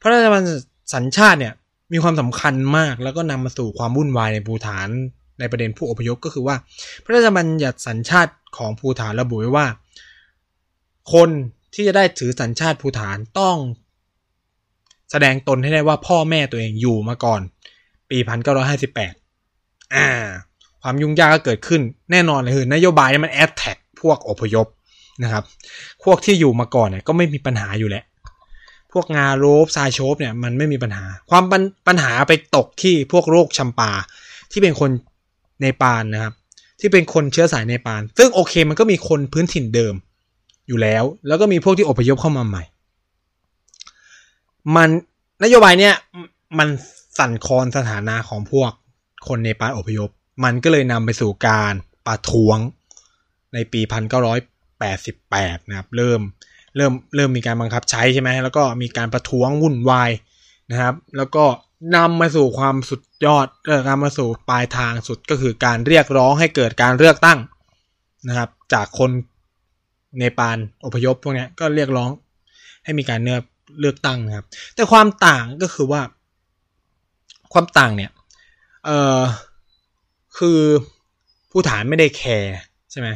พระราชบัญญัติสัญชาติเนี่ยมีความสำคัญมากแล้วก็นำมาสู่ความวุ่นวายในภูฐานในประเด็นผู้อพยพก็คือว่า พระราชบัญญัติสัญชาติของภูฐานระบุไว้ว่า คนที่จะได้ถือสัญชาติภูฐานต้อง แสดงตนให้ได้ว่าพ่อแม่ตัวเองอยู่มาก่อน ปีพันเก้าร้อยห้าสิบแปดอ่า ความยุ่งยากก็เกิดขึ้นแน่นอนเลยคือนโยบายนี้มันแอดแท็กพวกอพยพนะครับ พวกที่อยู่มาก่อนเนี่ยก็ไม่มีปัญหาอยู่แล้ว พวกงาโรบซาโชบเนี่ยมันไม่มีปัญหา ความปัญหาไปตกที่พวกโรคชัมปา ที่เป็นคนเนปาลนะครับ ที่เป็นคนเชื้อสายเนปาลซึ่งโอเคมันก็มีคนพื้นถิ่นเดิมอยู่แล้ว แล้วก็มีพวกที่อพยพเข้ามาใหม่ มันนโยบายเนี้ยมันสั่นคลอนสถานะของพวกคนเนปาลอพยพ มันก็เลยนำไปสู่การประท้วงในปี 1988 นะครับ เริ่ม เริ่มเริ่มมีการบังคับใช้ใช่ไหมแล้วก็มีการประท้วงวุ่นวายนะครับ แล้วก็นำมาสู่ความสุดยอดเออนำมาสู่ปลายทางสุดก็คือการเรียกร้องให้เกิดการเลือกตั้งนะครับ จากคนเนปาลอพยพพวกนี้ก็เรียกร้องให้มีการเนื้อเลือกตั้งนะครับ แต่ความต่างก็คือว่า ความต่างเนี่ยเออคือผู้ฐานไม่ได้แคร์ใช่ไหม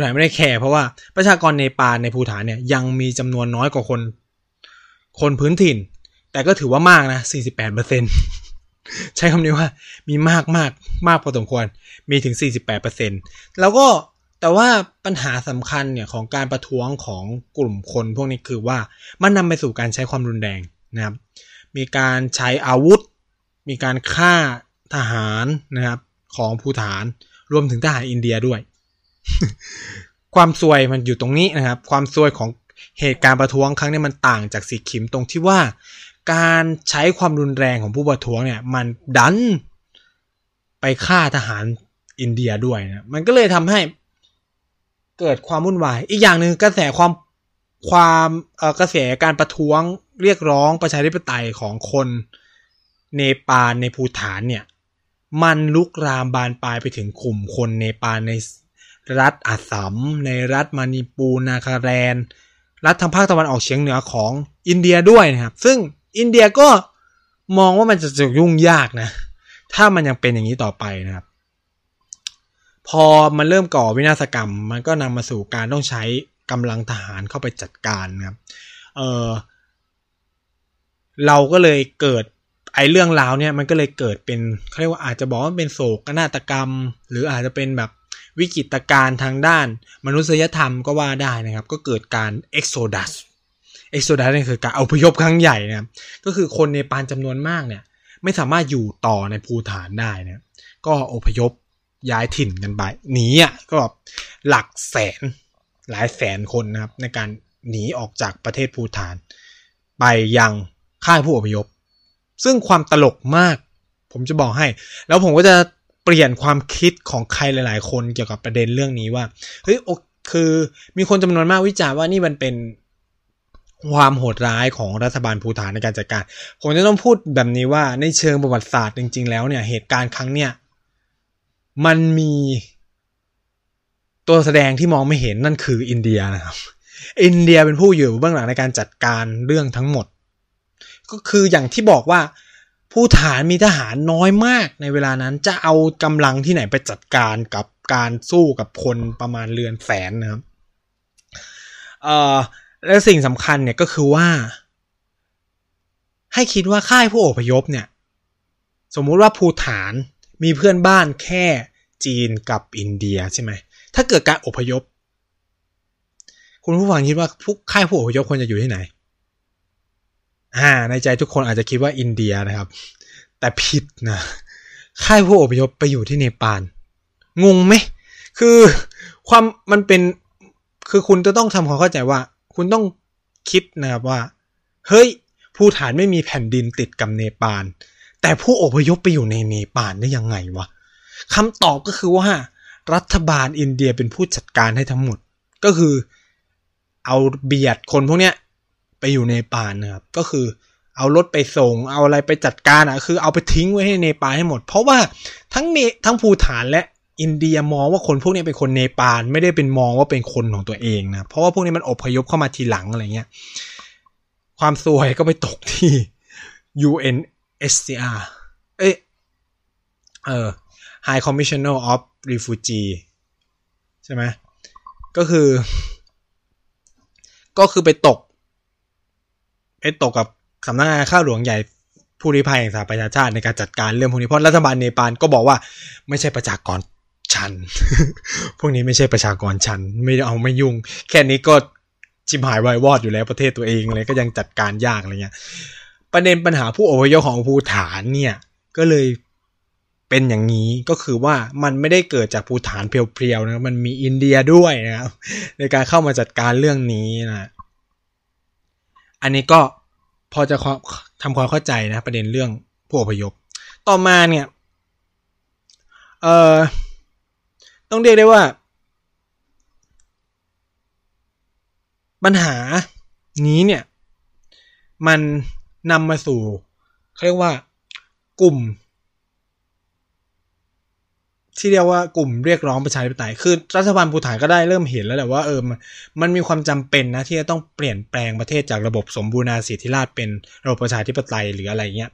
ภูฐานไม่ได้แคร์เพราะว่าประชากรเนปาลในภูฐานเนี่ยยังมีจำนวนน้อยกว่าคน คนพื้นถิ่น แต่ก็ถือว่ามากนะ 48เปอร์เซ็นใช้คำนี้ว่ามีมากมากมากพอสมควรมีถึง 48เปอร์เซ็นแล้วก็แต่ว่าปัญหาสำคัญเนี่ยของการประท้วงของกลุ่มคนพวกนี้คือว่ามันนำไปสู่การใช้ความรุนแรงนะครับ มีการใช้อาวุธ มีการฆ่าทหารนะครับของภูฐาน รวมถึงทหารอินเดียด้วย ความซวยมันอยู่ตรงนี้นะครับ ความซวยของเหตุการณ์ประท้วงครั้งนี้มันต่างจากสีขิมตรงที่ว่า การใช้ความรุนแรงของผู้ประท้วงเนี่ย มันดันไปฆ่าทหารอินเดียด้วยนะมันก็เลยทำให้เกิดความวุ่นวาย อีกอย่างหนึ่งกระแสความความกระแสการประท้วงเรียกร้องประชาธิปไตยของคนเนปาลในภูฐานเนี่ย มันลุกรามบานปลายไปถึงกลุ่มคนเนปาลใน รัฐอัสสัม ในรัฐมานิปูนาคาแรนรัฐทางภาคตะวันออกเฉียงเหนือของอินเดียด้วยนะครับ ซึ่งอินเดียก็มองว่ามันจะจะยุ่งยากนะ ถ้ามันยังเป็นอย่างนี้ต่อไปนะครับ พอมันเริ่มก่อวินาศกรรม มันก็นำมาสู่การต้องใช้กำลังทหารเข้าไปจัดการนะครับ เออเราก็เลยเกิดไอ้เรื่องราวเนี่ยมันก็เลยเกิดเป็นเขาเรียกว่าอาจจะบอกว่าเป็นโศกนาฏกรรม หรืออาจจะเป็นแบบ วิกฤตการณ์ทางด้าน มนุษยธรรมก็ว่าได้นะครับ ก็เกิดการ exodus exodus นี่คือการอพยพครั้งใหญ่นะครับก็คือคนเนปาลจำนวนมากเนี่ยไม่สามารถอยู่ต่อในภูฐานได้นะก็อพยพย้ายถิ่นกันไปหนีอะก็หลักแสนหลายแสนคนนะครับ ในการหนีออกจากประเทศภูฐาน ไปยังค่ายผู้อพยพ ซึ่งความตลกมาก ผมจะบอกให้ แล้วผมก็จะ ลี่ยนความคิดของใครหลาย ๆ คนเกี่ยวกับประเด็นเรื่องนี้ว่าเฮ้ยคือมีคนจำนวนมากวิจารณ์ว่านี่มันเป็นความโหดร้ายของรัฐบาลภูฐานในการจัดการผมจะต้องพูดแบบนี้ว่าในเชิงประวัติศาสตร์จริง ๆ แล้วเนี่ยเหตุการณ์ครั้งเนี้ยมันมีตัวแสดงที่มองไม่เห็นนั่นคืออินเดียนะครับ อินเดียเป็นผู้อยู่เบื้องหลังในการจัดการเรื่องทั้งหมด ก็คืออย่างที่บอกว่า ผู้ฐานมีทหารน้อยมากในเวลานั้นจะเอากำลังที่ไหนไปจัดการกับการสู้กับคนประมาณเรือนแสนนะครับเอ่อและสิ่งสำคัญเนี่ยก็คือว่า ให้คิดว่าค่ายผู้อพยพเนี่ย สมมุติว่าภูฐานมีเพื่อนบ้านแค่จีนกับอินเดียใช่ไหมถ้าเกิดการอพยพ คุณผู้ฟังคิดว่าผู้ค่ายผู้อพยพควรจะอยู่ที่ไหน อ่า ในใจทุกคนอาจจะคิดว่าอินเดียนะครับ แต่ผิดนะค่ายผู้อพยพไปอยู่ที่เนปาลงงไหมคือความมันเป็นคือคุณจะต้องทำความเข้าใจว่า คุณต้องคิดนะครับว่า เฮ้ยผู้ฐานไม่มีแผ่นดินติดกับเนปาลแต่ผู้อพยพไปอยู่ในเนปาลได้ยังไงวะคำตอบก็คือว่า รัฐบาลอินเดียเป็นผู้จัดการให้ทั้งหมด ก็คือ เอาเบียดคนพวกเนี้ย ไปอยู่ในปาลนะครับ ก็คือเอารถไปส่ง เอาอะไรไปจัดการอะคือเอาไปทิ้งไว้ให้เนปาลให้หมด เพราะว่าทั้งเนทั้งภูฐานและอินเดียมองว่าคนพวกนี้เป็นคนเนปาลไม่ได้เป็นมองว่าเป็นคนของตัวเองนะ เพราะว่าพวกนี้มันอพยพเข้ามาทีหลังอะไรเงี้ย ความซวยก็ไปตกที่ UNHCR เอ้ยเออ High Commissioner of Refugee ใช่ไหมก็คือ ก็คือไปตก ไปตกกับสำนักงานข้าหลวงใหญ่ผู้ริภัยแห่งสหประชาชาติในการจัดการเรื่องพวกนี้เพราะรัฐบาลเนปาลก็บอกว่าไม่ใช่ประชากรชัน พวกนี้ไม่ใช่ประชากรชัน ไม่เอาไม่ยุ่ง แค่นี้ก็จิมหายวายวอดอยู่แล้วประเทศตัวเองเลยก็ยังจัดการยากอะไรเงี้ย ประเด็นปัญหาผู้อพยพของภูฐานเนี่ย ก็เลยเป็นอย่างนี้ก็คือว่ามันไม่ได้เกิดจากภูฐานเพียวๆนะมันมีอินเดียด้วยนะครับในการเข้ามาจัดการเรื่องนี้นะ อันนี้ก็พอจะทำความเข้าใจนะ ประเด็นเรื่องผู้อพยพ ต่อมาเนี่ย เอ่อ ต้องเรียกได้ว่า ปัญหานี้เนี่ย มันนำมาสู่เขาเรียกว่ากลุ่ม ที่เรียกว่ากลุ่มเรียกร้องประชาธิปไตยคือรัฐบาลภูฐานก็ได้เริ่มเห็นแล้วแหละว่าเออมันมันมีความจำเป็นนะที่จะต้องเปลี่ยนแปลงประเทศจากระบบสมบูรณาสิทธิราชเป็นระบบประชาธิปไตยหรืออะไรเงี้ย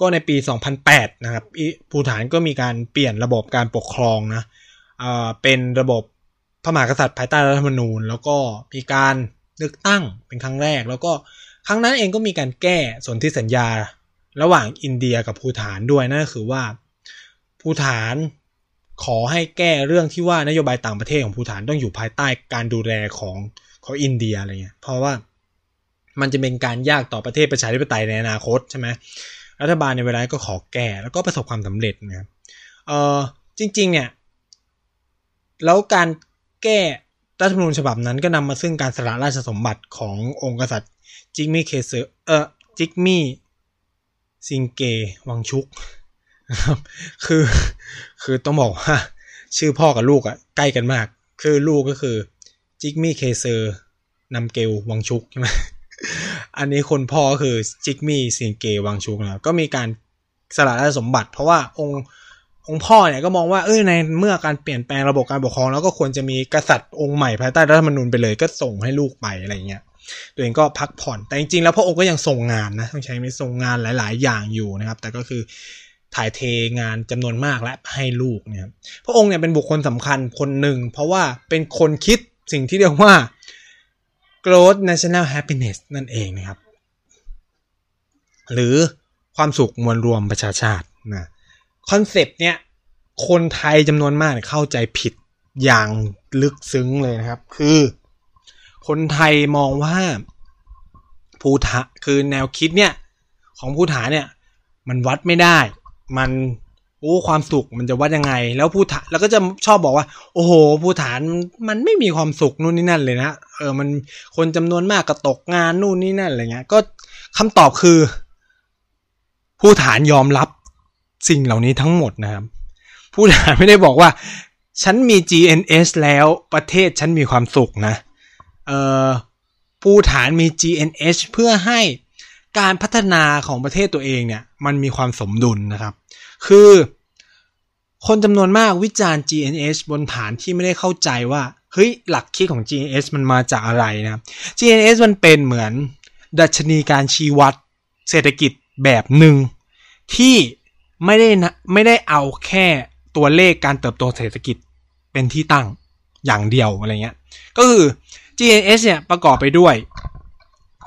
ก็ในปี 2008 นะครับภูฐานก็มีการเปลี่ยนระบบการปกครองนะเออเป็นระบบพระมหากษัตริย์ภายใต้รัฐธรรมนูญ แล้วก็มีการเลือกตั้งเป็นครั้งแรก แล้วก็ครั้งนั้นเองก็มีการแก้สนธิสัญญา ระหว่างอินเดียกับภูฐานด้วยนั่นก็คือว่าภูฐาน ขอให้แก้เรื่องที่ว่านโยบายต่างประเทศของภูฐานต้องอยู่ภายใต้การดูแลของของอินเดียอะไรเงี้ยเพราะว่ามันจะเป็นการยากต่อประเทศประชาธิปไตยในอนาคตใช่ไหมรัฐบาลในเวลาก็ขอแก้แล้วก็ประสบความสำเร็จนะครับเออจริง ๆ เนี่ย แล้วการแก้รัฐธรรมนูญฉบับนั้นก็นำมาซึ่งการสละราชสมบัติขององค์กษัตริย์จิกมี่เคเซอร์เออจิกมี่ซิงเกวังชุก นะครับ คือ คือต้องบอกว่า ชื่อพ่อกับลูกอะใกล้กันมาก คือลูกก็คือ จิกมี่เคเซอร์นำเกลวังชุกใช่ไหมอันนี้คนพ่อก็คือจิกมี่ซิงเกวังชุกนะก็มีการสละราชสมบัติ เพราะว่าองค์องค์พ่อเนี่ยก็มองว่าเอ้ยในเมื่อการเปลี่ยนแปลงระบบการปกครอง แล้วก็ควรจะมีกษัตริย์องค์ใหม่ภายใต้รัฐธรรมนูญไปเลยก็ส่งให้ลูกไปอะไรเงี้ยตัวเองก็พักผ่อนแต่จริงๆแล้วพระองค์ก็ยังทรงงานนะต้องใช้ไม่ทรงงานหลาย ๆ อย่างอยู่นะครับ แต่ก็คือ ถ่ายเทงานจำนวนมากและให้ลูกเนี่ยพระองค์เนี่ยเป็นบุคคลสำคัญคนหนึ่ง เพราะว่าเป็นคนคิดสิ่งที่เรียกว่า growth national happiness นั่นเองนะครับ หรือความสุขมวลรวมประชาชาตินะคอนเซปต์เนี่ยคนไทยจำนวนมากเข้าใจผิดอย่างลึกซึ้งเลยนะครับ คือ คนไทยมองว่าภูฐาคือแนวคิดเนี่ย ของภูฐาเนี่ย มันวัดไม่ได้ มันโอ้ความสุขมันจะวัดยังไง แล้วภูฐานแล้วก็จะชอบบอกว่า โอ้โหภูฐานมันไม่มีความสุขนู่นนี่นั่นเลยนะเออมันคนจำนวนมากก็ตกงานนู่นนี่นั่นอะไรเงี้ย ก็คำตอบคือภูฐานยอมรับสิ่งเหล่านี้ทั้งหมดนะครับภูฐานไม่ได้บอกว่า ฉันมี GNS แล้วประเทศฉันมีความสุขนะเออภูฐานมี GNH เพื่อให้ การพัฒนาของประเทศตัวเองเนี่ยมันมีความสมดุลนะครับ คือคนจำนวนมากวิจารณ์ GNH บนฐานที่ไม่ได้เข้าใจว่า เฮ้ย หลักคิดของ GNH มันมาจากอะไรนะ GNH มันเป็นเหมือนดัชนีการชี้วัดเศรษฐกิจแบบหนึ่ง ที่ไม่ได้นะไม่ได้เอาแค่ตัวเลขการเติบโตเศรษฐกิจเป็นที่ตั้งอย่างเดียวอะไรเงี้ย ก็คือ GNH เนี่ยประกอบไปด้วย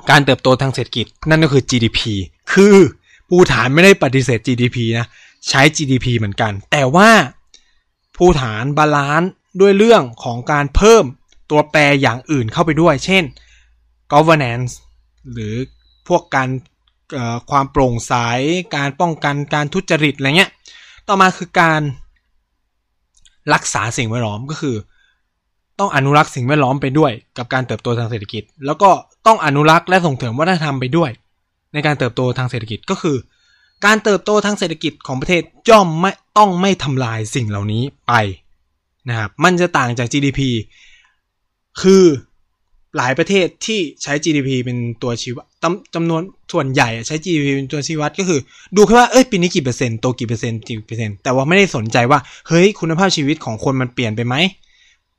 การเติบโตทางเศรษฐกิจนั่นก็คือ GDP คือภูฐานไม่ได้ปฏิเสธ GDP นะใช้ GDP เหมือนกัน แต่ว่าภูฐาน balance ด้วยเรื่องของการเพิ่มตัวแปรอย่างอื่นเข้าไปด้วย เช่น governance หรือพวกการความโปร่งใส การป้องกันการทุจริตอะไรเงี้ย ต่อมาคือการรักษาสิ่งแวดล้อมก็คือ ต้องอนุรักษ์สิ่งแวดล้อมไปด้วยกับการเติบโตทางเศรษฐกิจ แล้วก็ ต้องอนุรักษ์และส่งเสริมวัฒนธรรมไปด้วย ในการเติบโตทางเศรษฐกิจก็คือ การเติบโตทางเศรษฐกิจของประเทศย่อมไม่ต้องไม่ทำลายสิ่งเหล่านี้ไปนะครับมันจะต่างจาก GDP คือหลายประเทศที่ใช้ GDP เป็นตัวชี้วัดจำนวนส่วนใหญ่ใช้ GDP เป็นตัวชี้วัดก็คือ ดูแค่ว่าเอ้ยปีนี้กี่เปอร์เซ็นต์โตกี่เปอร์เซ็นต์กี่เปอร์เซ็นต์แต่ว่าไม่ได้สนใจว่าเฮ้ยคุณภาพชีวิตของคนมันเปลี่ยนไปไหม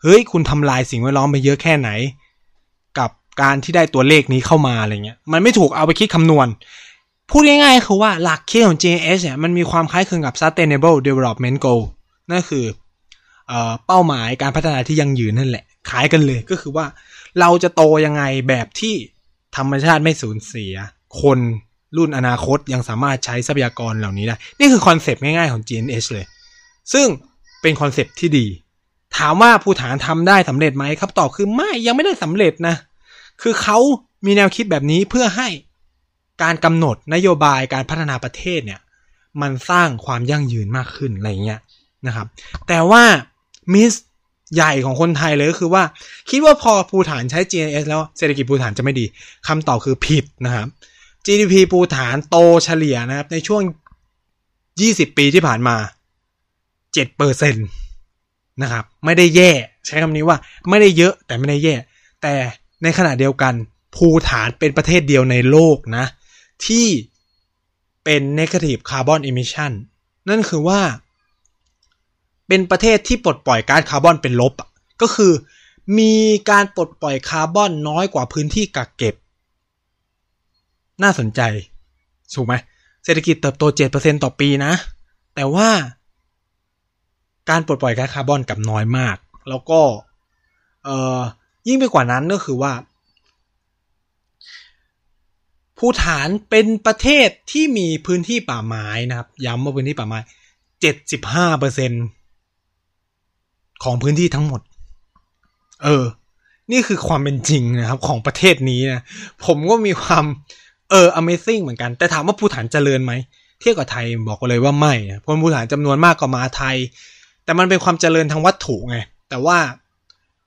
เฮ้ยคุณทำลายสิ่งแวดล้อมไปเยอะแค่ไหน การที่ได้ตัวเลขนี้เข้ามาอะไรเงี้ยมันไม่ถูกเอาไปคิดคำนวณ พูดง่ายๆคือว่าหลักคิดของ GNS เนี่ยมันมีความคล้ายคลึงกับ Sustainable Development Goal นั่นคือเป้าหมายการพัฒนาที่ยั่งยืนนั่นแหละคล้ายกันเลยก็คือว่าเราจะโตยังไงแบบที่ธรรมชาติไม่สูญเสีย คนรุ่นอนาคตยังสามารถใช้ทรัพยากรเหล่านี้ได้ นี่คือคอนเซปต์ง่ายๆของ GNH เลย ซึ่งเป็นคอนเซปต์ที่ดี ถามว่าภูฐานทำได้สำเร็จไหมครับตอบคือไม่ยังไม่ได้สำเร็จนะ คือเขามีแนวคิดแบบนี้เพื่อให้การกำหนดนโยบายการพัฒนาประเทศเนี่ย มันสร้างความยั่งยืนมากขึ้นอะไรเงี้ยนะครับ แต่ว่ามิสใหญ่ของคนไทยเลยก็คือว่า คิดว่าพอภูฐานใช้ GNS แล้วเศรษฐกิจภูฐานจะไม่ดีคำตอบคือผิดนะครับ GDP ภูฐานโตเฉลี่ยนะครับ ในช่วง 20 ปีที่ผ่านมา7เปอร์เซ็นตนะครับ ไม่ได้แย่ ใช้คำนี้ว่าไม่ได้เยอะแต่ไม่ได้แย่ แต่ ในขณะเดียวกันภูฐานเป็นประเทศเดียวในโลกนะ ที่เป็น negative carbon emission นั่นคือว่า เป็นประเทศที่ปลดปล่อยก๊าซคาร์บอนเป็นลบ ก็คือมีการปลดปล่อยคาร์บอนน้อยกว่าพื้นที่กักเก็บ น่าสนใจ ถูกไหม เศรษฐกิจเติบโต 7%ต่อปีนะ แต่ว่า การปลดปล่อยก๊าซคาร์บอนกับน้อยมาก แล้วก็ เอ่อ ยิ่งไปกว่านั้นก็คือว่าภูฐานเป็นประเทศที่มีพื้นที่ป่าไม้นะครับ ย้ำว่าพื้นที่ป่าไม้75%ของพื้นที่ทั้งหมด เออ นี่คือความเป็นจริงนะครับ ของประเทศนี้นะ ผมก็มีความเออ Amazing เหมือนกัน แต่ถามว่าภูฐานเจริญไหม เทียบกับไทยบอกเลยว่าไม่นะคนภูฐานจำนวนมากกว่ามาไทย แต่มันเป็นความเจริญทางวัตถุไง แต่ว่า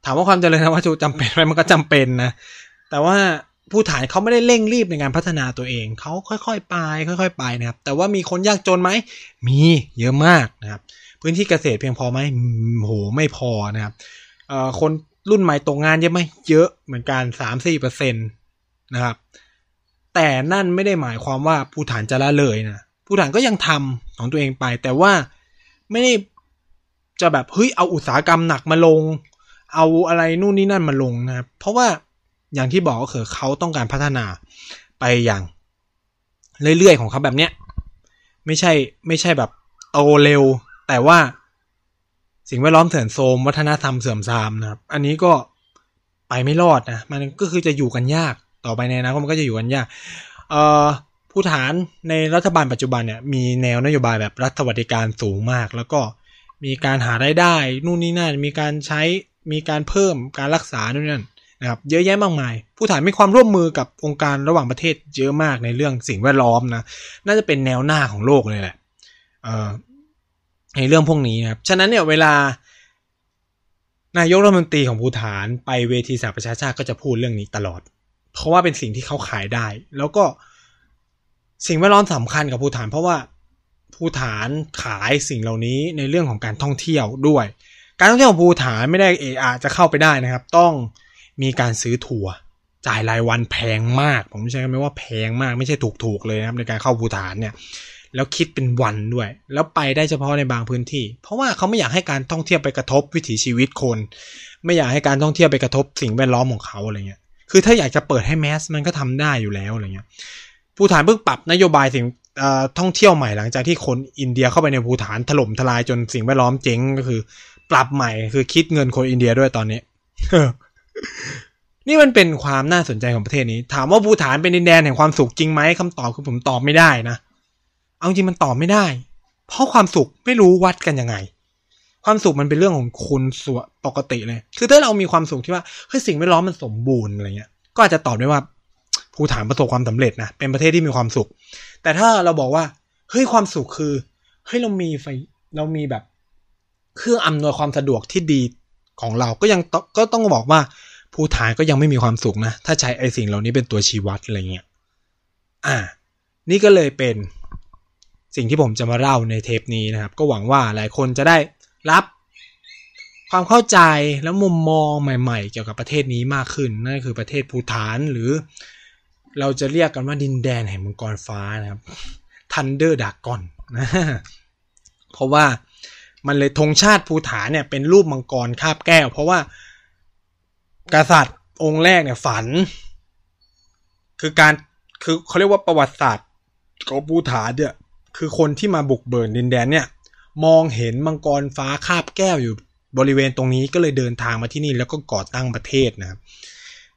ถามว่าความเจริญทางวัตถุจำเป็นไหมมันก็จำเป็นนะ แต่ว่าภูฐานเขาไม่ได้เร่งรีบในการพัฒนาตัวเอง เขาค่อยๆ ไป ค่อยๆ ไปนะครับ แต่ว่ามีคนยากจนไหม มีเยอะมากนะครับ พื้นที่เกษตรเพียงพอไหมโห ไม่พอนะครับเอ่อคนรุ่นใหม่ตกงานเยอะไหม เยอะเหมือนกันสามสี่เปอร์เซ็นตนะครับ แต่นั่นไม่ได้หมายความว่าภูฐานจะละเลยนะภูฐานก็ยังทำของตัวเองไป แต่ว่าไม่ได้จะแบบเฮ้ยเอาอุตสาหกรรมหนักมาลง เอาอะไรนู่นนี่นั่นมาลงนะครับเพราะว่าอย่างที่บอกก็คือเขาต้องการพัฒนาไปอย่าง เรื่อยๆของเขาแบบเนี้ยไม่ใช่ไม่ใช่แบบโตเร็ว แต่ว่าสิ่งแวดล้อมเสื่อมโทรมวัฒนธรรมเสื่อมทรามนะครับ อันนี้ก็ไปไม่รอดนะมันก็คือจะอยู่กันยากต่อไปในอนาคตมันก็จะอยู่กันยากเอ่อผู้ฐานในรัฐบาลปัจจุบันเนี่ยมีแนวนโยบายแบบรัฐสวัสดิการสูงมาก แล้วก็มีการหารายได้ นู่นนี่นั่นมีการใช้ มีการเพิ่มการรักษานู่นนั่นนะครับเยอะแยะมากมาย ผู้ฐานมีความร่วมมือกับองค์การระหว่างประเทศเยอะมากในเรื่องสิ่งแวดล้อมนะน่าจะเป็นแนวหน้าของโลกเลยแหละในเรื่องพวกนี้นะครับฉะนั้นเนี่ยเวลานายกรัฐมนตรีของภูฐานไปเวทีสหประชาชาติก็จะพูดเรื่องนี้ตลอด เพราะว่าเป็นสิ่งที่เขาขายได้ แล้วก็สิ่งแวดล้อมสำคัญกับภูฐาน เพราะว่าภูฐานขายสิ่งเหล่านี้ในเรื่องของการท่องเที่ยวด้วย การท่องเที่ยวภูฐานไม่ได้เออาจะเข้าไปได้นะครับ ต้องมีการซื้อทัวร์จ่ายรายวันแพงมาก ผมใช้คำว่าแพงมากไม่ใช่ถูกๆเลยนะครับในการเข้าภูฐานเนี่ยแล้วคิดเป็นวันด้วย แล้วไปได้เฉพาะในบางพื้นที่ เพราะว่าเขาไม่อยากให้การท่องเที่ยวไปกระทบวิถีชีวิตคน ไม่อยากให้การท่องเที่ยวไปกระทบสิ่งแวดล้อมของเขาอะไรเงี้ยคือถ้าอยากจะเปิดให้แมสมันก็ทำได้อยู่แล้วอะไรเงี้ยภูฐานเพิ่งปรับนโยบายสิ่งท่องเที่ยวใหม่หลังจากที่คนอินเดียเข้าไปในภูฐานถล่มทลายจนสิ่งแวดล้อมเจ๊งก็คือ ปรับใหม่คือคิดเงินคนอินเดียด้วยตอนนี้นี่มันเป็นความน่าสนใจของประเทศนี้ ถามว่าภูฐานเป็นดินแดนแห่งความสุขจริงไหมคำตอบคือผมตอบไม่ได้นะ เอาจริงมันตอบไม่ได้ เพราะความสุขไม่รู้วัดกันยังไง ความสุขมันเป็นเรื่องของคุณส่วนปกติเลย คือถ้าเรามีความสุขที่ว่าเฮ้ยสิ่งแวดล้อมมันสมบูรณ์อะไรเงี้ย ก็อาจจะตอบได้ว่าภูฐานประสบความสำเร็จนะเป็นประเทศที่มีความสุข แต่ถ้าเราบอกว่าเฮ้ยความสุขคือเฮ้ยเรามีไฟเรามีแบบ เครื่องอำนวยความสะดวกที่ดีของเราก็ยังก็ต้องบอกว่าภูฐานก็ยังไม่มีความสุขนะ ถ้าใช้ไอ้สิ่งเหล่านี้เป็นตัวชี้วัดอะไรเงี้ยอ่า นี่ก็เลยเป็นสิ่งที่ผมจะมาเล่าในเทปนี้นะครับ ก็หวังว่าหลายคนจะได้รับความเข้าใจและมุมมองใหม่ๆ เกี่ยวกับประเทศนี้มากขึ้น นั่นคือประเทศภูฐานหรือ เราจะเรียกกันว่าดินแดนแห่งมังกรฟ้านะครับ Thunder Dragon นะเพราะว่า มันเลยธงชาติภูฐานเนี่ยเป็นรูปมังกรคาบแก้ว เพราะว่ากษัตริย์องค์แรกเนี่ยฝัน คือการคือเขาเรียกว่าประวัติศาสตร์ของภูฐานเนี่ยคือคนที่มาบุกเบิกดินแดนเนี่ย มองเห็นมังกรฟ้าคาบแก้วอยู่บริเวณตรงนี้ก็เลยเดินทางมาที่นี่แล้วก็ก่อตั้งประเทศนะครับ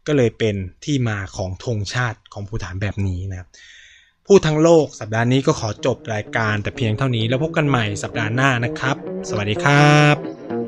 ก็เลยเป็นที่มาของธงชาติของภูฐานแบบนี้นะครับ พูดทั้งโลกสัปดาห์นี้ก็ขอจบรายการแต่เพียงเท่านี้แล้วพบกันใหม่สัปดาห์หน้านะครับ สวัสดีครับ